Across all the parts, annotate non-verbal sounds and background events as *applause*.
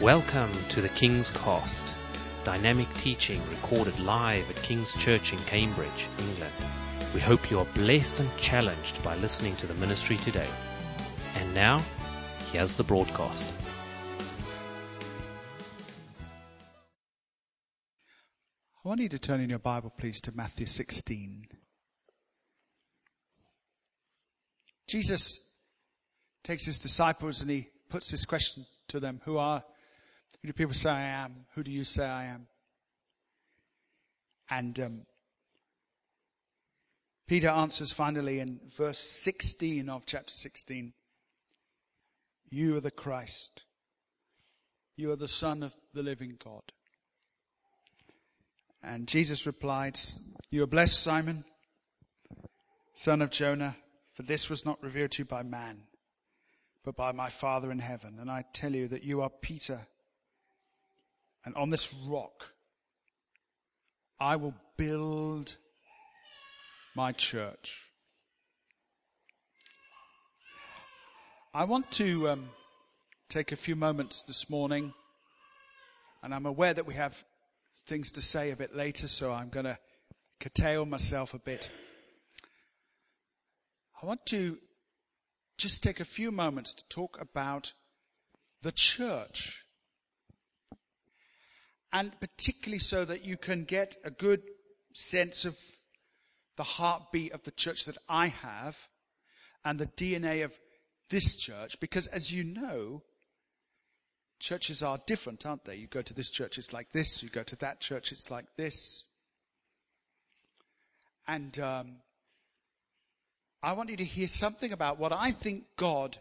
Welcome to the King's Cast, dynamic teaching recorded live at King's Church in Cambridge, England. We hope you are blessed and challenged by listening to the ministry today. And now, here's the broadcast. I want you to turn in your Bible, please, to Matthew 16. Jesus takes his disciples and he puts this question to them Who are, who do people say I am? Who do you say I am? And um, Peter answers finally in verse 16 of chapter 16 You are the Christ, you are the Son of the living God. And Jesus replied, You are blessed, Simon, son of Jonah, for this was not revealed to you by man, but by my Father in heaven. And I tell you that you are Peter, and on this rock I will build my church. I want to um, take a few moments this morning, and I'm aware that we have things to say a bit later, so I'm going to curtail myself a bit. I want to just take a few moments to talk about the church. And particularly so that you can get a good sense of the heartbeat of the church that I have and the DNA of this church. Because as you know, churches are different, aren't they? You go to this church, it's like this. You go to that church, it's like this. And um, I want you to hear something about what I think God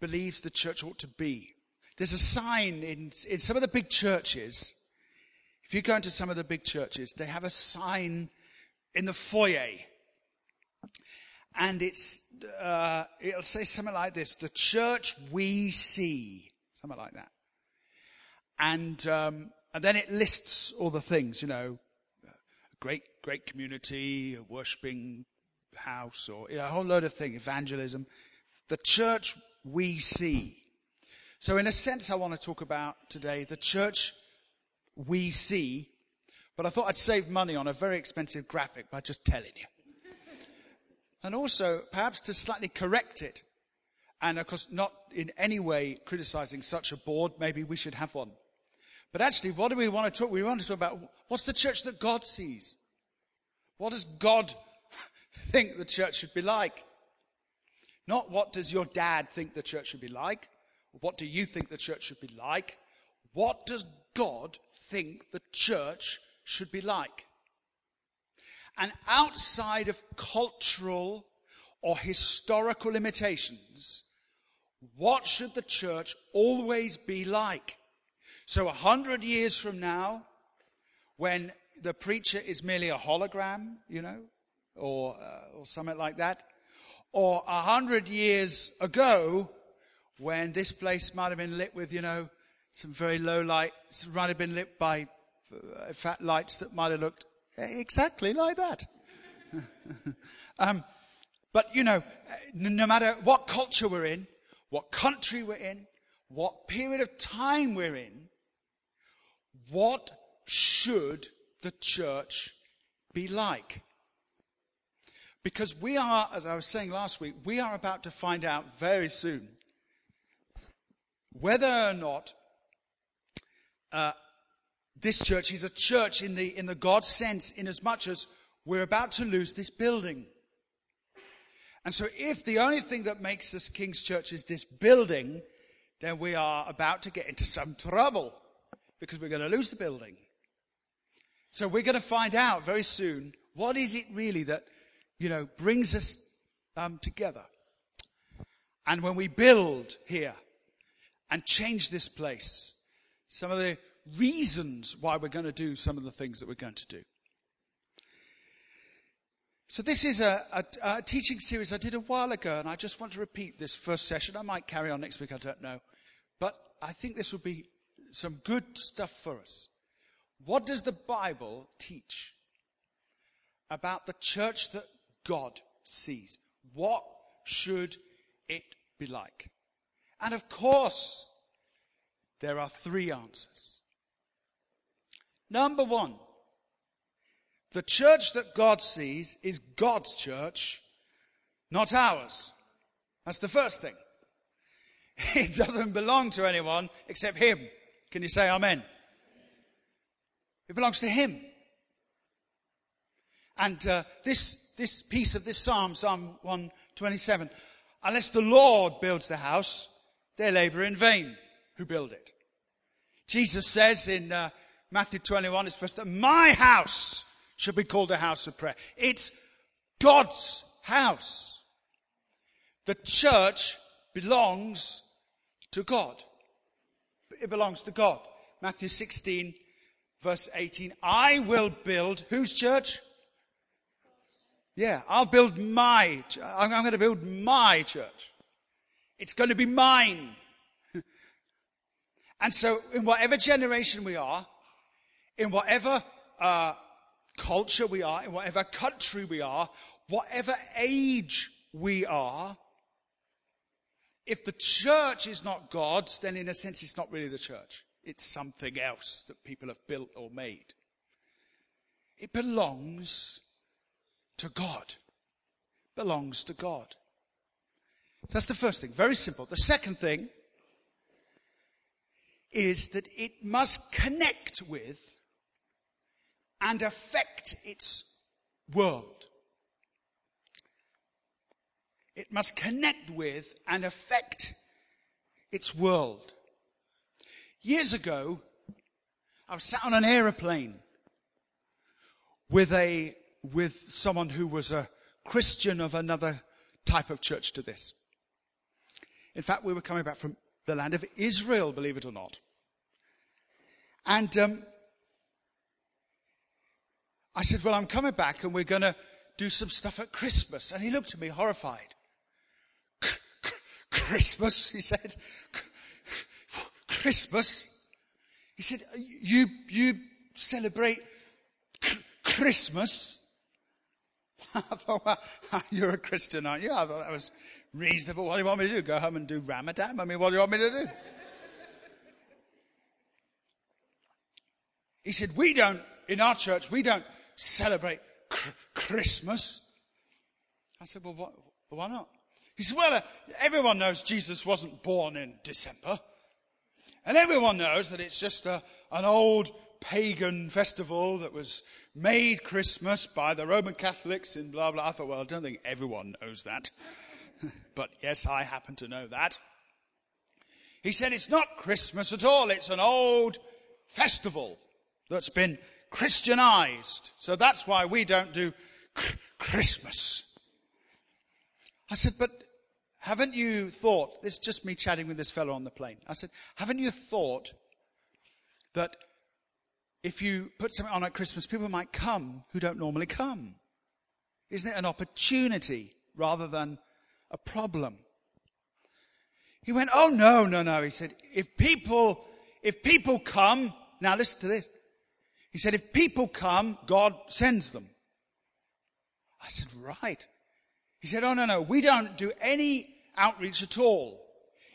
believes the church ought to be. There's a sign in, in some of the big churches. If you go into some of the big churches, they have a sign in the foyer. And it's, uh, it'll say something like this, the church we see. Something like that. And, um, and then it lists all the things, you know, a great, great community, a worshipping house, or you know, a whole load of things, evangelism. The church we see. So in a sense, I want to talk about today the church we see, but I thought I'd save money on a very expensive graphic by just telling you. And also, perhaps to slightly correct it, and of course, not in any way criticizing such a board, maybe we should have one. But actually, what do we want to talk? We want to talk about what's the church that God sees? What does God *laughs* think the church should be like? Not what does your dad think the church should be like? What do you think the church should be like? What does God think the church should be like? And outside of cultural or historical limitations, what should the church always be like? So a hundred years from now, when the preacher is merely a hologram, you know, or, uh, or something like that, or a hundred years ago, when this place might have been lit with, you know, some very low light, might have been lit by uh, fat lights that might have looked exactly like that. *laughs* um, but you know, no matter what culture we're in, what country we're in, what period of time we're in, what should the church be like? Because we are, as I was saying last week, we are about to find out very soon whether or not uh, this church is a church in the, in the God sense, in as much as we're about to lose this building. And so, if the only thing that makes us King's Church is this building, then we are about to get into some trouble because we're going to lose the building. So, we're going to find out very soon what is it really that, you know, brings us um, together. And when we build here and change this place, some of the reasons why we're going to do some of the things that we're going to do. So this is a, a, a, teaching series I did a while ago, and I just want to repeat this first session. I might carry on next week, I don't know. But I think this will be some good stuff for us. What does the Bible teach about the church that God sees? What should it be like? And of course, there are three answers. Number one, the church that God sees is God's church, not ours. That's the first thing. *laughs* It doesn't belong to anyone except Him. Can you say Amen? It belongs to Him. And uh, this, this piece of this psalm, Psalm 127, unless the Lord builds the house, they labor in vain who build it. Jesus says in uh, Matthew 21, it's first, that my house should be called a house of prayer. It's God's house. The church belongs to God. It belongs to God. Matthew 16, verse 18. I will build whose church? Yeah, I'll build my, I'm going to build my church. It's going to be mine. *laughs* and so in whatever generation we are, in whatever uh, culture we are, in whatever country we are, whatever age we are, if the church is not God's, then in a sense it's not really the church. It's something else that people have built or made. It belongs to God. Belongs to God. That's the first thing. Very simple. The second thing is that it must connect with and affect its world. It must connect with and affect its world. Years ago, I was sat on an aeroplane with a, with someone who was a Christian of another type of church to this. In fact, we were coming back from the land of Israel, believe it or not. And um, I said, Well, I'm coming back and we're going to do some stuff at Christmas. And he looked at me horrified. Christmas, he said. Christmas? He said, You, you celebrate Christmas? *laughs* I thought, well, *laughs* you're a Christian, aren't you? I thought that was reasonable. What do you want me to do? Go home and do Ramadan? I mean, what do you want me to do? He said, We don't, in our church, we don't celebrate cr- Christmas. I said, Well, what, why not? He said, Well, uh, everyone knows Jesus wasn't born in December. And everyone knows that it's just a, an old pagan festival that was made Christmas by the Roman Catholics in blah, blah. I thought, well, I don't think everyone knows that. But yes, I happen to know that. He said it's not Christmas at all. It's an old festival that's been Christianized. So that's why we don't do Christmas. I said, but haven't you thought, this is just me chatting with this fellow on the plane. I said, haven't you thought that if you put something on at Christmas, people might come who don't normally come? Isn't it an opportunity rather than a problem? He went, Oh no, no, no. He said, if people, if people come, now listen to this. He said, if people come, God sends them. I said, right. He said, oh no, no, we don't do any outreach at all.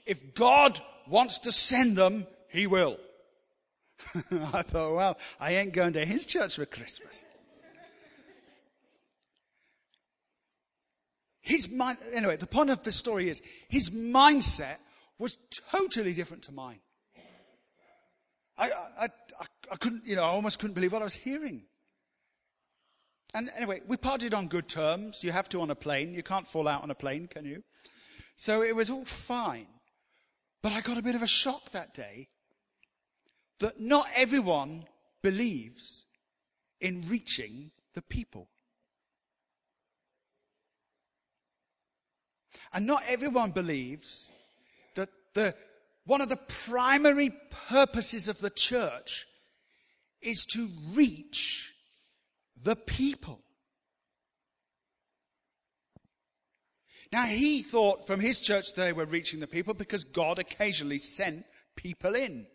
If God wants to send them, He will. *laughs* I thought, well, I ain't going to his church for Christmas. His mind, anyway, the point of the story is his mindset was totally different to mine. I, I, I, I couldn't, you know, I almost couldn't believe what I was hearing. And anyway, we parted on good terms. You have to on a plane. You can't fall out on a plane, can you? So it was all fine. But I got a bit of a shock that day that not everyone believes in reaching the people. And not everyone believes that the, one of the primary purposes of the church is to reach the people. Now, he thought from his church they were reaching the people because God occasionally sent people in.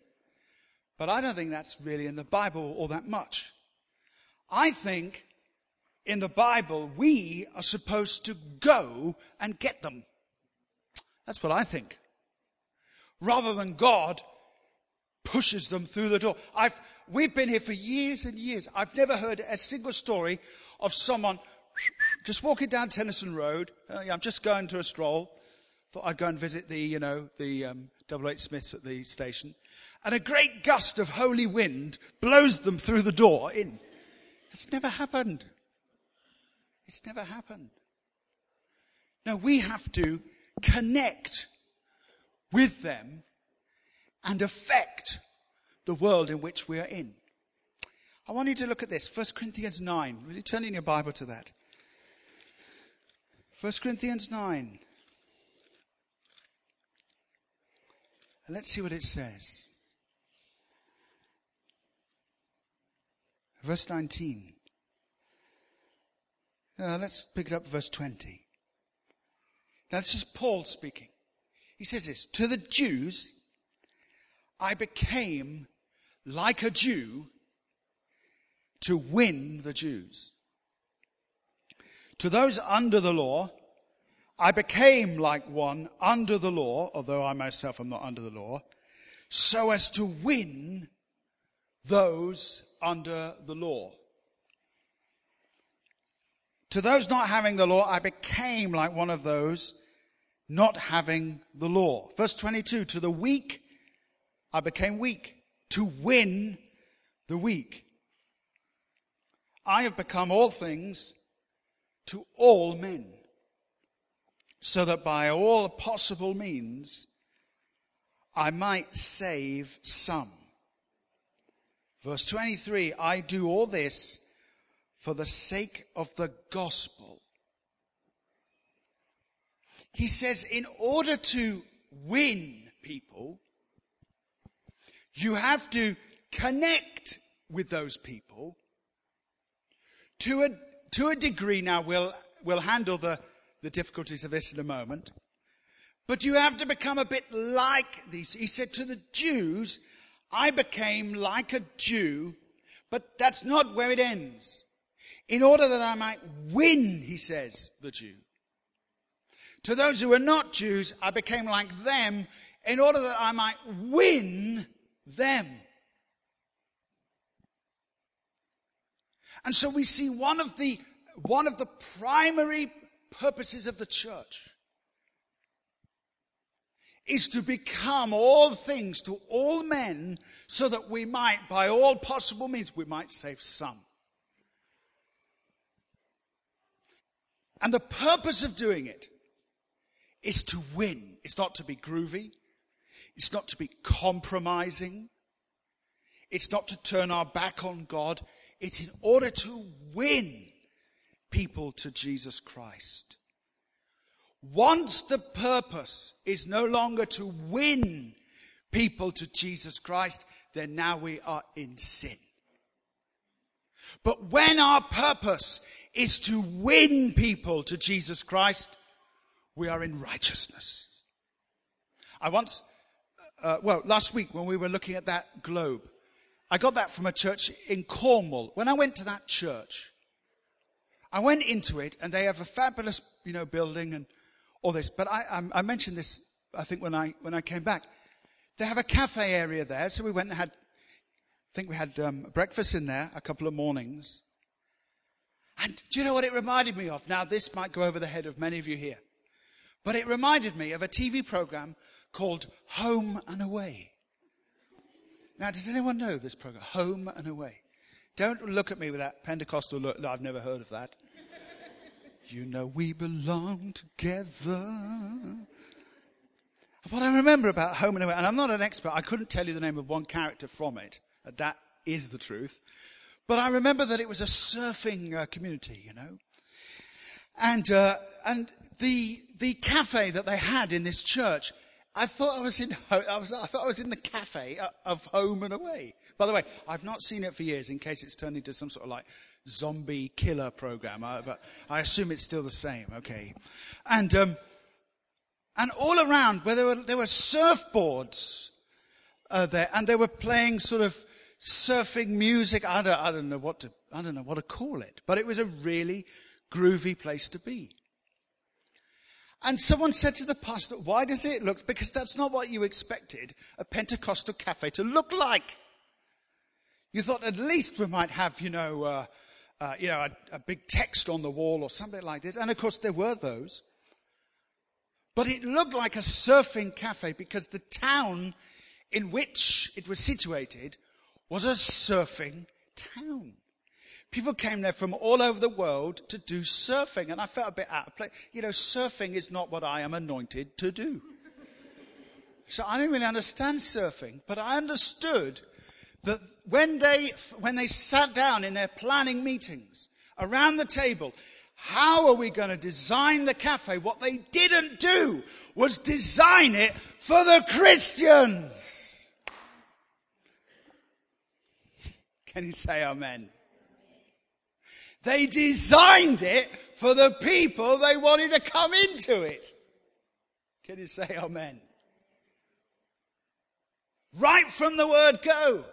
But I don't think that's really in the Bible all that much. I think in the Bible we are supposed to go and get them. That's what I think. Rather than God pushes them through the door. I've, we've been here for years and years. I've never heard a single story of someone just walking down Tenison Road. Oh, yeah, I'm just going to a stroll. Thought I'd go and visit the, you know, the um, Smiths at the station. And a great gust of holy wind blows them through the door in. It's never happened. It's never happened. No, we have to connect with them and affect the world in which we are in. I want you to look at this. 1 Corinthians 9. Really turn in your Bible to that? 1 Corinthians 9. And let's see what it says. Verse 19. Uh, let's pick it up verse 20. Now, this is Paul speaking. He says this To the Jews, I became like a Jew to win the Jews. To those under the law, I became like one under the law, although I myself am not under the law, so as to win those under the law. To those not having the law, I became like one of those not having the law. Verse 22, to the weak, I became weak to win the weak. I have become all things to all men, so that by all possible means I might save some. Verse 23 I do all this for the sake of the gospel. He says, in order to win people, you have to connect with those people to a, to a degree. Now, we'll, we'll handle the, the difficulties of this in a moment. But you have to become a bit like these. He said to the Jews, I became like a Jew, but that's not where it ends. In order that I might win, he says, the Jew. To those who were not Jews, I became like them in order that I might win them. And so we see one of the, one of the primary purposes of the church is to become all things to all men so that we might, by all possible means, we might save some. And the purpose of doing it is to win. It's not to be groovy. It's not to be compromising. It's not to turn our back on God. It's in order to win people to Jesus Christ. Once the purpose is no longer to win people to Jesus Christ, then now we are in sin. But when our purpose is to win people to Jesus Christ, we are in righteousness. I once, uh, well, last week when we were looking at that globe, I got that from a church in Cornwall. When I went to that church, I went into it and they have a fabulous, you know, building and all this. But I, I, I mentioned this, I think, when I, when I came back. They have a cafe area there. So we went and had, I think we had um, breakfast in there a couple of mornings. And do you know what it reminded me of? Now, this might go over the head of many of you here. But it reminded me of a TV program called Home and Away. Now, does anyone know this program? Home and Away. Don't look at me with that Pentecostal look. I've never heard of that. you know we belong together. What I remember about Home and Away, and I'm not an expert, I couldn't tell you the name of one character from it. That is the truth. But I remember that it was a surfing uh, community, you know. And, uh, and the, the cafe that they had in this church, I thought I was in, *laughs* I, was, I thought I was in the cafe uh, of Home and Away. By the way, I've not seen it for years in case it's turned into some sort of like zombie killer program, uh, but I assume it's still the same. Okay. And, um, and all around where there were, there were surfboards uh, there and they were playing sort of surfing music. I don't, I don't know what to, I don't know what to call it, but it was a really groovy place to be. And someone said to the pastor, why does it look? Because that's not what you expected a Pentecostal cafe to look like. You thought at least we might have, you know, uh, uh, you know, a, a big text on the wall or something like this. And of course there were those. But it looked like a surfing cafe because the town in which it was situated was a surfing town. People came there from all over the world to do surfing, and I felt a bit out of place. You know, surfing is not what I am anointed to do. So I didn't really understand surfing, but I understood that when they, when they sat down in their planning meetings around the table, how are we going to design the cafe? What they didn't do was design it for the Christians. Can you say amen? They designed it for the people they wanted to come into it. Can you say amen? Right from the word go.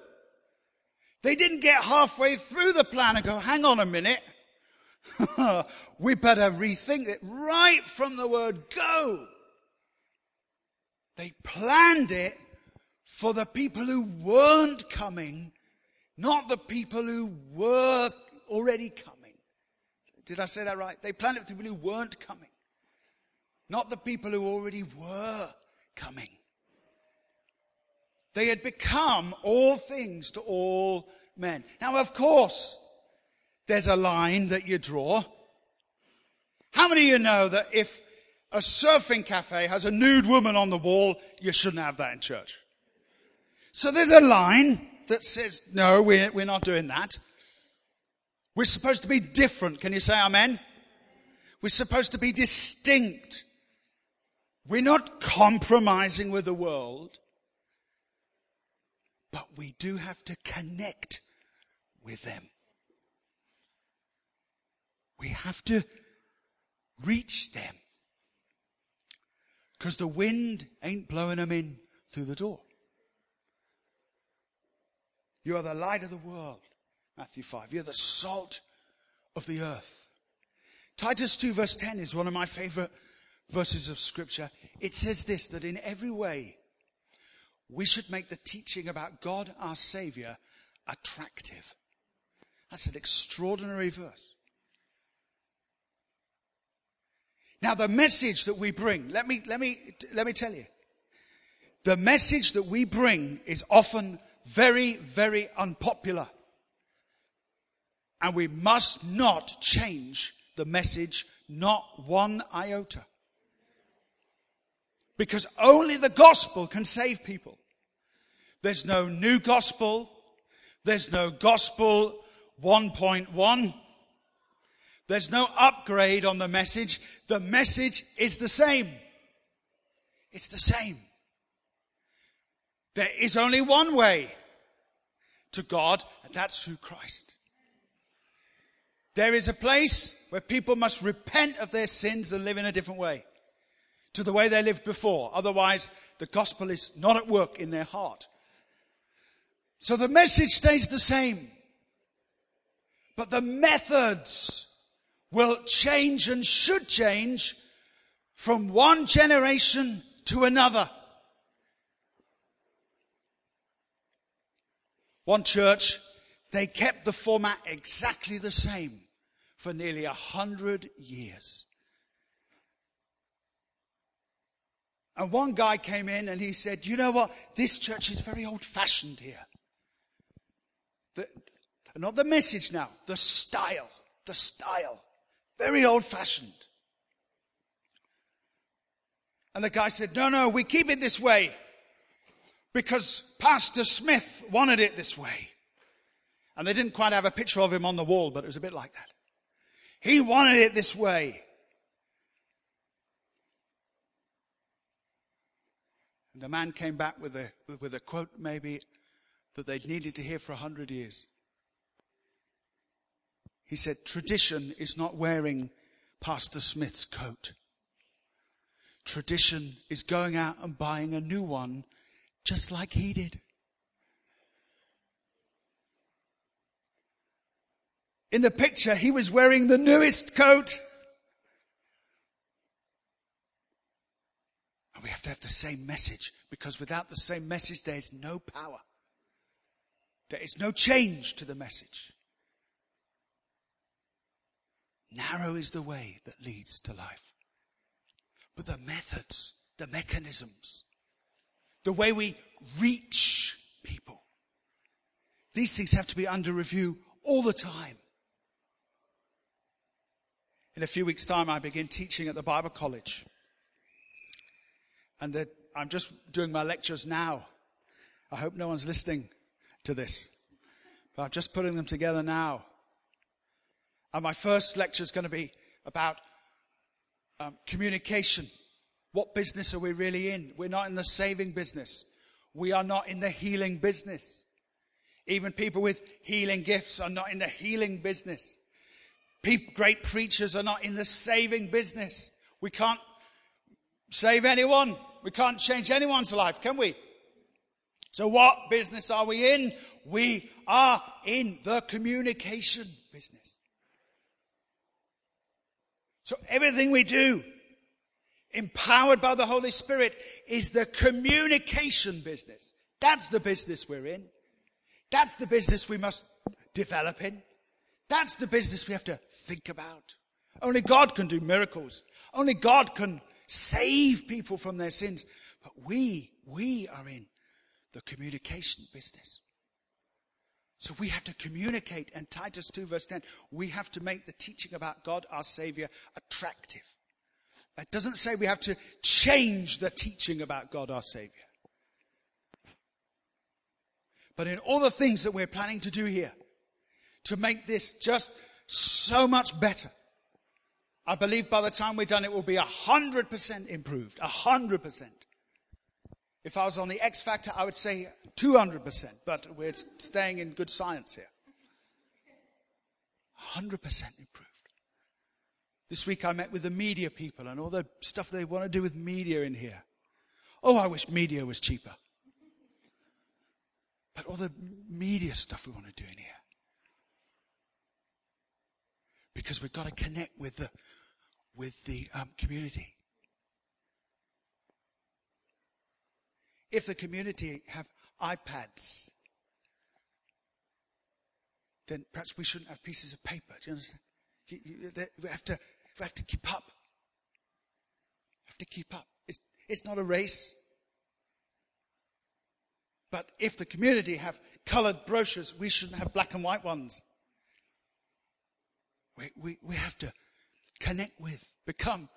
They didn't get halfway through the plan and go, hang on a minute. *laughs* we better rethink it right from the word go. They planned it for the people who weren't coming, not the people who were already coming. Did I say that right? They planned it for people who weren't coming, not the people who already were coming. They had become all things to all men. Now, of course, there's a line that you draw. How many of you know that if a surfing cafe has a nude woman on the wall, you shouldn't have that in church? So there's a line that says, no, we're, we're not doing that. We're supposed to be different. Can you say amen? We're supposed to be distinct. We're not compromising with the world, but we do have to connect with them. We have to reach them. Because the wind ain't blowing them in through the door. You are the light of the world. Matthew 5. You're the salt of the earth. Titus 2 verse 10 is one of my favorite verses of scripture. It says this, that in every way we should make the teaching about God our Savior attractive. That's an extraordinary verse. Now the message that we bring, let me, let me, let me tell you. The message that we bring is often very, very unpopular. And we must not change the message, not one iota. Because only the gospel can save people. There's no new gospel. There's no gospel 1.1. There's no upgrade on the message. The message is the same. It's the same. There is only one way to God, and that's through Christ. There is a place where people must repent of their sins and live in a different way to the way they lived before. Otherwise, the gospel is not at work in their heart. So the message stays the same. But the methods will change and should change from one generation to another. One church, they kept the format exactly the same for nearly a hundred years. And one guy came in and he said, you know what? This church is very old fashioned here. The, not the message now, the style, the style. Very old fashioned. And the guy said, no, no, we keep it this way because Pastor Smith wanted it this way. And they didn't quite have a picture of him on the wall, but it was a bit like that. He wanted it this way. And the man came back with a, with a quote maybe that they'd needed to hear for a hundred years. He said, tradition is not wearing Pastor Smith's coat. Tradition is going out and buying a new one just like he did. In the picture, he was wearing the newest coat. And we have to have the same message because without the same message, there's no power. There is no change to the message. Narrow is the way that leads to life. But the methods, the mechanisms, the way we reach people, these things have to be under review all the time. In a few weeks' time, I begin teaching at the Bible College. And the, I'm just doing my lectures now. I hope no one's listening to this. But I'm just putting them together now. And my first lecture is going to be about um, communication. What business are we really in? We're not in the saving business. We are not in the healing business. Even people with healing gifts are not in the healing business. People, great preachers are not in the saving business. We can't save anyone. We can't change anyone's life, can we? So what business are we in? We are in the communication business. So everything we do, empowered by the Holy Spirit, is the communication business. That's the business we're in. That's the business we must develop in. That's the business we have to think about. Only God can do miracles. Only God can save people from their sins. But we, we are in the communication business. So we have to communicate, and Titus 2 verse 10, we have to make the teaching about God, our Savior, attractive. It doesn't say we have to change the teaching about God, our Savior. But in all the things that we're planning to do here, to make this just so much better, I believe by the time we're done, it will be a hundred percent improved. A hundred percent. If I was on the X Factor, I would say 200%, but we're staying in good science here. 100% improved. This week I met with the media people and all the stuff they want to do with media in here. Oh, I wish media was cheaper. But all the media stuff we want to do in here. Because we've got to connect with the, with the um, community. If the community have iPads, then perhaps we shouldn't have pieces of paper. Do you understand? You, you, we, have to, we have to keep up. We have to keep up. It's, it's not a race. But if the community have colored brochures, we shouldn't have black and white ones. We, we, we have to connect with, become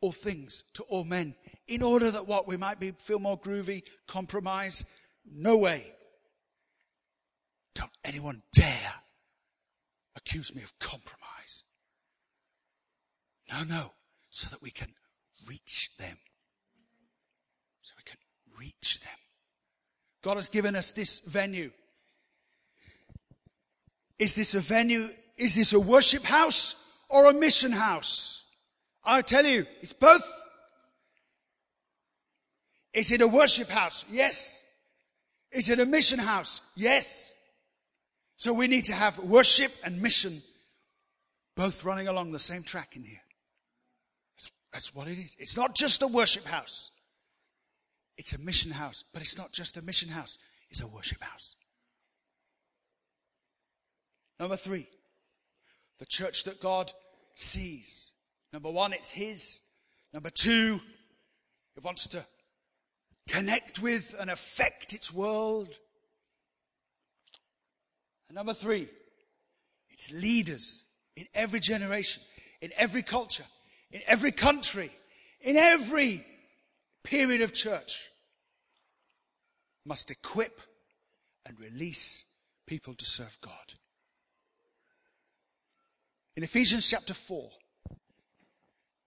all things to all men in order that what we might be feel more groovy, compromise. No way. Don't anyone dare accuse me of compromise. No, no, so that we can reach them. So we can reach them. God has given us this venue. Is this a venue? Is this a worship house or a mission house? I tell you, it's both. Is it a worship house? Yes. Is it a mission house? Yes. So we need to have worship and mission both running along the same track in here. That's, what it is. It's not just a worship house. It's a mission house, but it's not just a mission house. It's a worship house. Number three, the church that God sees. Number one, it's His. Number two, it wants to connect with and affect its world. And number three, it's leaders in every generation, in every culture, in every country, in every period of church must equip and release people to serve God. In Ephesians chapter 4,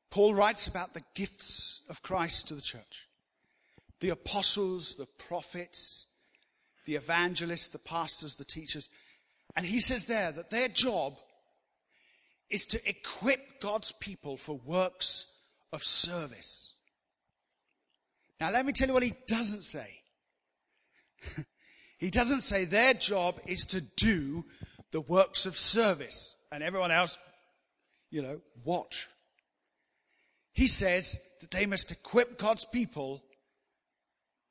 Paul writes about the gifts of Christ to the church the apostles, the prophets, the evangelists, the pastors, the teachers. And he says there that their job is to equip God's people for works of service. Now, let me tell you what he doesn't say. *laughs* he doesn't say their job is to do the works of service and everyone else, you know, watch. he says that they must equip God's people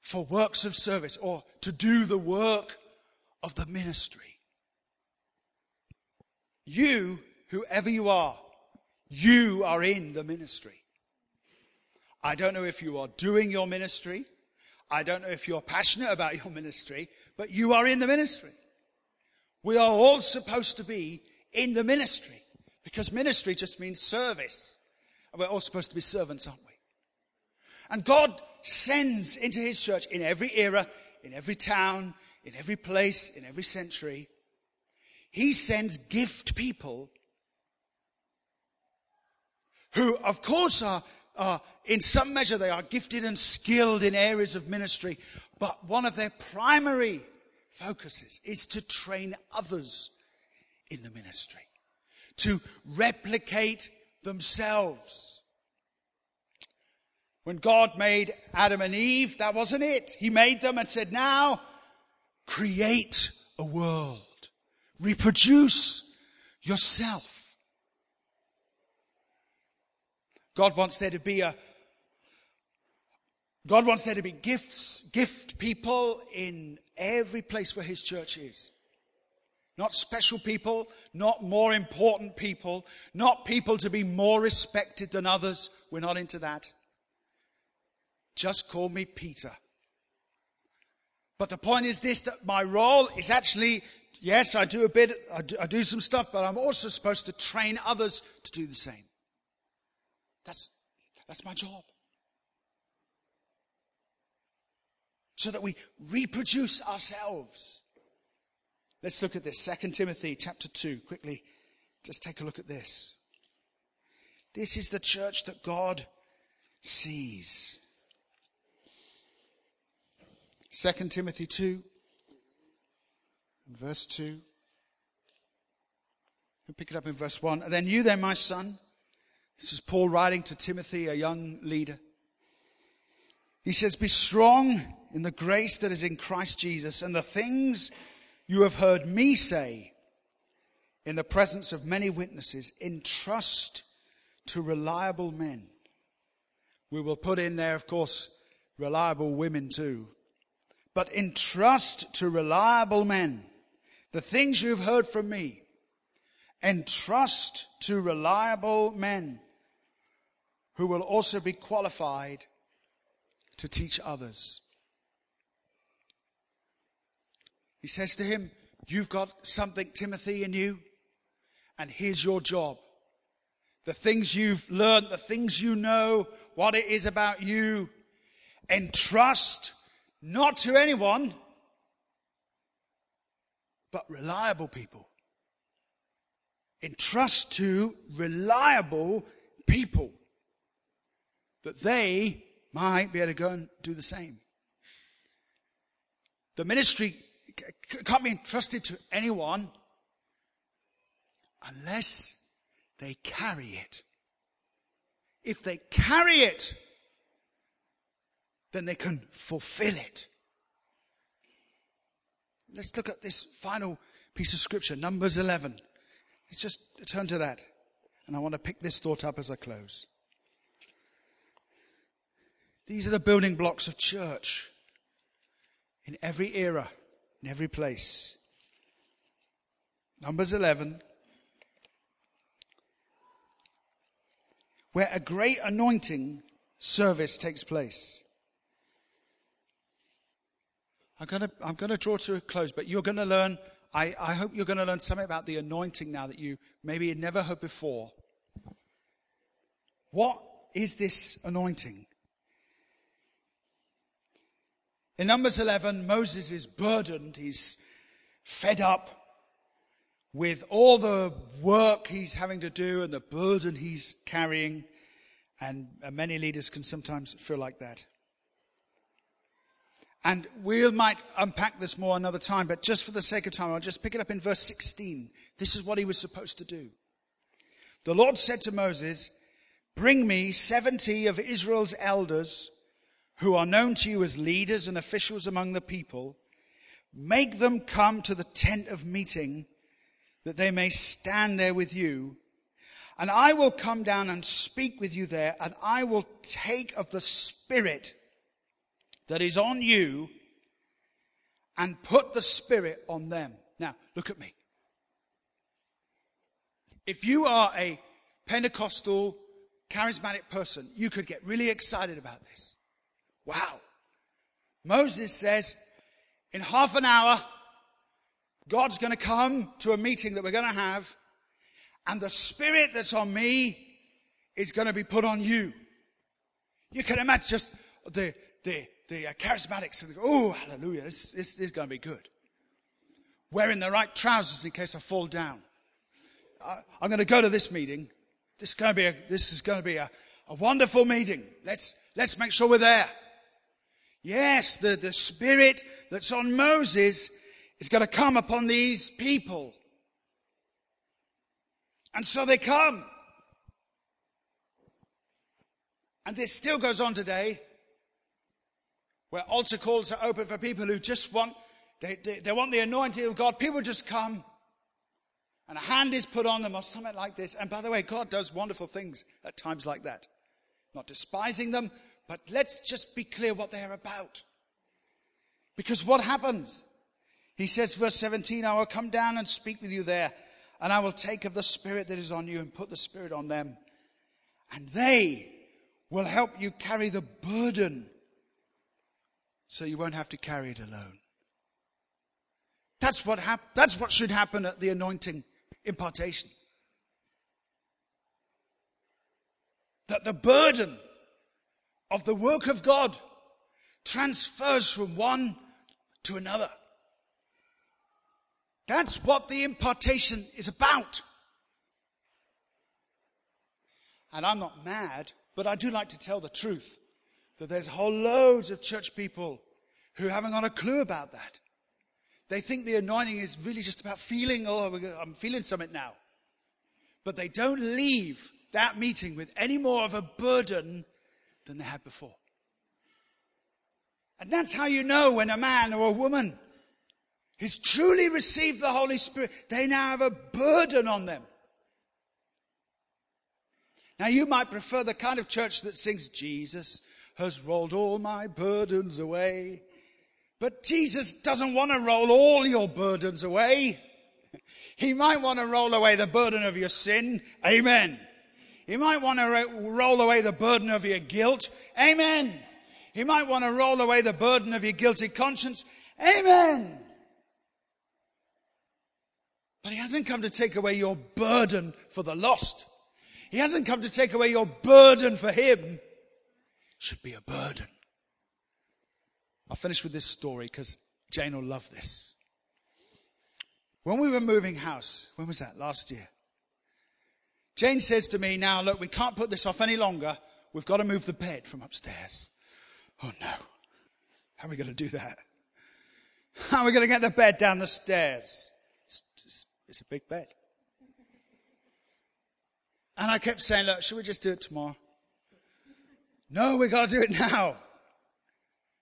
for works of service or to do the work of the ministry. You, whoever you are, you are in the ministry. I don't know if you are doing your ministry. I don't know if you're passionate about your ministry, but you are in the ministry. We are all supposed to be in the ministry because ministry just means service. And we're all supposed to be servants, aren't we? And God sends into his church in every era, in every town, in every place, in every century. He sends gift people who, of course, are, are in some measure, they are gifted and skilled in areas of ministry, but one of their primary focuses is to train others in the ministry, to replicate themselves. When God made Adam and Eve, that wasn't it. He made them and said, now create a world. Reproduce yourself. God wants there to be a, God wants there to be gifts, gift people in every place where His church is. Not special people, not more important people, not people to be more respected than others. We're not into that. Just call me Peter. But the point is this that my role is actually, yes, I do a bit, I do, I do some stuff, but I'm also supposed to train others to do the same. That's, that's my job. So that we reproduce ourselves. Let's look at this. Second Timothy chapter 2, quickly. Just take a look at this. This is the church that God sees. 2 Timothy 2, verse 2. We'll pick it up in verse 1. And then you then, my son, this is Paul writing to Timothy, a young leader. He says, Be strong in the grace that is in Christ Jesus, and the things you have heard me say in the presence of many witnesses, entrust to reliable men. We will put in there, of course, reliable women too. But entrust to reliable men the things you've heard from me. Entrust to reliable men who will also be qualified to teach others. He says to him, You've got something, Timothy, in you, and here's your job. The things you've learned, the things you know, what it is about you, entrust not to anyone, but reliable people. Entrust to reliable people that they might be able to go and do the same. The ministry can't be entrusted to anyone unless they carry it. If they carry it, then they can fulfill it. Let's look at this final piece of scripture, Numbers 11. Let's just turn to that. And I want to pick this thought up as I close. These are the building blocks of church in every era, in every place. Numbers 11. Where a great anointing service takes place. I'm going to, I'm going to draw to a close, but you're going to learn, I, I hope you're going to learn something about the anointing now that you maybe had never heard before. What is this anointing? In Numbers 11, Moses is burdened. He's fed up with all the work he's having to do and the burden he's carrying. And many leaders can sometimes feel like that. And we might unpack this more another time, but just for the sake of time, I'll just pick it up in verse 16. This is what he was supposed to do. The Lord said to Moses, Bring me 70 of Israel's elders who are known to you as leaders and officials among the people. Make them come to the tent of meeting that they may stand there with you. And I will come down and speak with you there, and I will take of the Spirit that is on you and put the Spirit on them. Now, look at me. If you are a Pentecostal, charismatic person, you could get really excited about this. Wow. Moses says, in half an hour, God's going to come to a meeting that we're going to have, and the spirit that's on me is going to be put on you. You can imagine just the, the, the uh, charismatics and oh, hallelujah, this, this, this is going to be good. Wearing the right trousers in case I fall down. I, I'm going to go to this meeting. This is going to be a, this is going to be a, a wonderful meeting. Let's, let's make sure we're there. Yes, the, the spirit that's on Moses is going to come upon these people. And so they come. And this still goes on today, where altar calls are open for people who just want, they, they, they want the anointing of God. People just come and a hand is put on them or something like this. And by the way, God does wonderful things at times like that. Not despising them, but let's just be clear what they're about. Because what happens? He says, verse 17, I will come down and speak with you there, and I will take of the Spirit that is on you and put the Spirit on them. And they will help you carry the burden so you won't have to carry it alone. That's what, hap- that's what should happen at the anointing impartation. That the burden of the work of God transfers from one to another. That's what the impartation is about. And I'm not mad, but I do like to tell the truth that there's whole loads of church people who haven't got a clue about that. They think the anointing is really just about feeling, oh, I'm feeling something now. But they don't leave that meeting with any more of a burden than they had before. And that's how you know when a man or a woman has truly received the Holy Spirit, they now have a burden on them. Now, you might prefer the kind of church that sings, Jesus has rolled all my burdens away. But Jesus doesn't want to roll all your burdens away. He might want to roll away the burden of your sin. Amen. He might want to roll away the burden of your guilt. Amen. You might want to roll away the burden of your guilty conscience. Amen. But he hasn't come to take away your burden for the lost. He hasn't come to take away your burden for him. It should be a burden. I'll finish with this story because Jane will love this. When we were moving house, when was that? Last year. Jane says to me, Now, look, we can't put this off any longer. We've got to move the bed from upstairs. Oh, no. How are we going to do that? How are we going to get the bed down the stairs? It's, it's, it's a big bed. And I kept saying, Look, should we just do it tomorrow? No, we've got to do it now.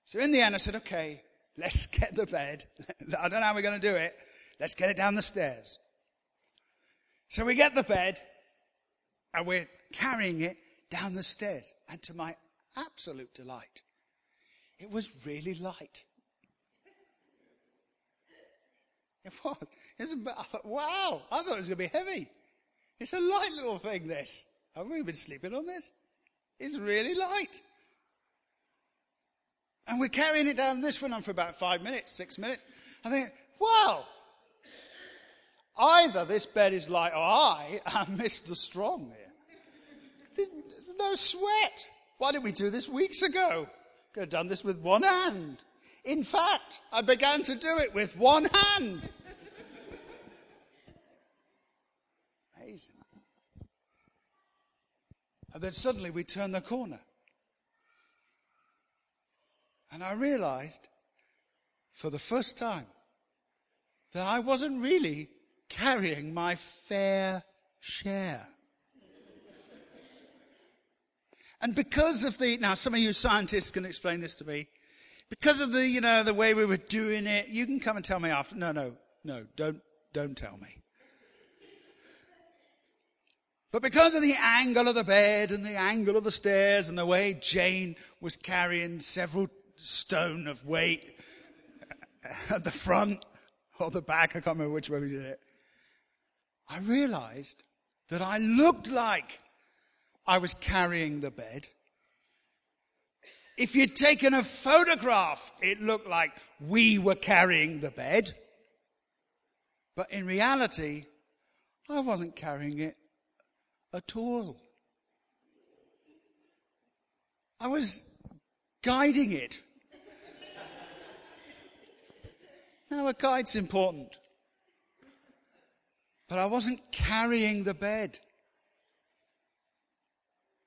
So in the end, I said, Okay, let's get the bed. *laughs* I don't know how we're going to do it. Let's get it down the stairs. So we get the bed and we're carrying it down the stairs. And to my absolute delight, it was really light. It was. It was I thought, wow, I thought it was going to be heavy. It's a light little thing, this. Haven't we been sleeping on this? It's really light. And we're carrying it down this one on for about five minutes, six minutes. I think, wow, either this bed is light or I am *laughs* Mr. Strong here. There's no sweat. Why did we do this weeks ago? Could have done this with one hand. In fact, I began to do it with one hand. Amazing. And then suddenly we turned the corner. And I realized for the first time that I wasn't really carrying my fair share. And because of the, now some of you scientists can explain this to me. Because of the, you know, the way we were doing it, you can come and tell me after. No, no, no, don't, don't tell me. But because of the angle of the bed and the angle of the stairs and the way Jane was carrying several stone of weight at the front or the back, I can't remember which way we did it, I realized that I looked like I was carrying the bed. If you'd taken a photograph, it looked like we were carrying the bed. But in reality, I wasn't carrying it at all. I was guiding it. *laughs* now, a guide's important. But I wasn't carrying the bed.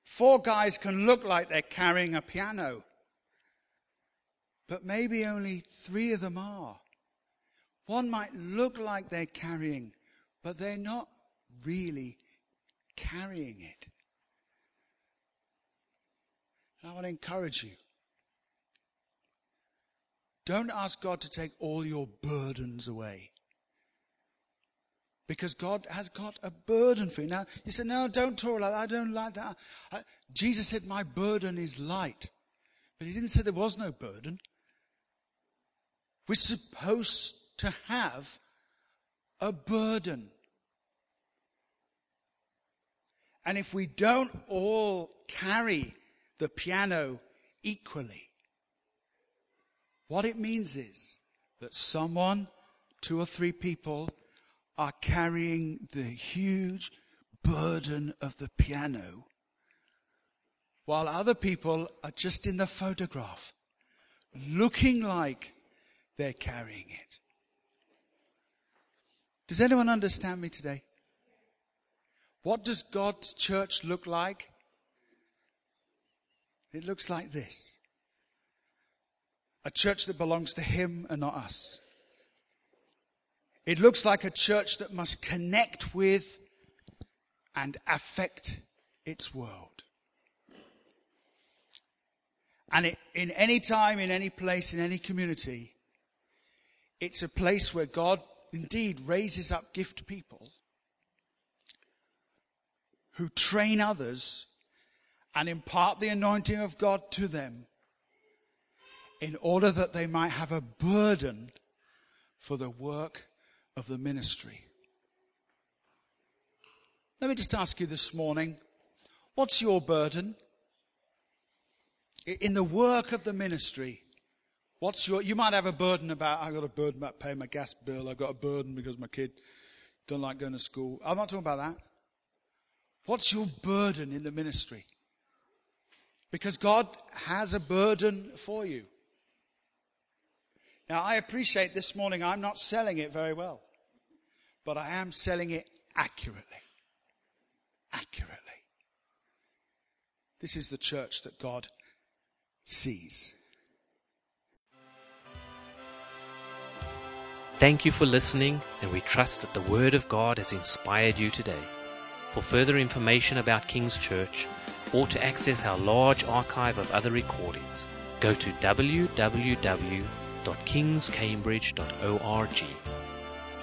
Four guys can look like they're carrying a piano, but maybe only three of them are. One might look like they're carrying, but they're not really carrying it. And I want to encourage you. Don't ask God to take all your burdens away. Because God has got a burden for you. Now, you say, no, don't talk like that. I don't like that. I, Jesus said, my burden is light. But he didn't say there was no burden. We're supposed to have a burden. And if we don't all carry the piano equally, what it means is that someone, two or three people, are carrying the huge burden of the piano, while other people are just in the photograph, looking like they're carrying it. Does anyone understand me today? What does God's church look like? It looks like this a church that belongs to Him and not us. It looks like a church that must connect with and affect its world. And it, in any time, in any place, in any community, it's a place where God indeed raises up gift people who train others and impart the anointing of God to them in order that they might have a burden for the work of the ministry. Let me just ask you this morning what's your burden? In the work of the ministry, what's your, you might have a burden about, I've got a burden about paying my gas bill, I've got a burden because my kid don't like going to school. I'm not talking about that. What's your burden in the ministry? Because God has a burden for you. Now, I appreciate this morning I'm not selling it very well, but I am selling it accurately. Accurately. This is the church that God sees. Thank you for listening, and we trust that the Word of God has inspired you today. For further information about King's Church, or to access our large archive of other recordings, go to www.kingscambridge.org.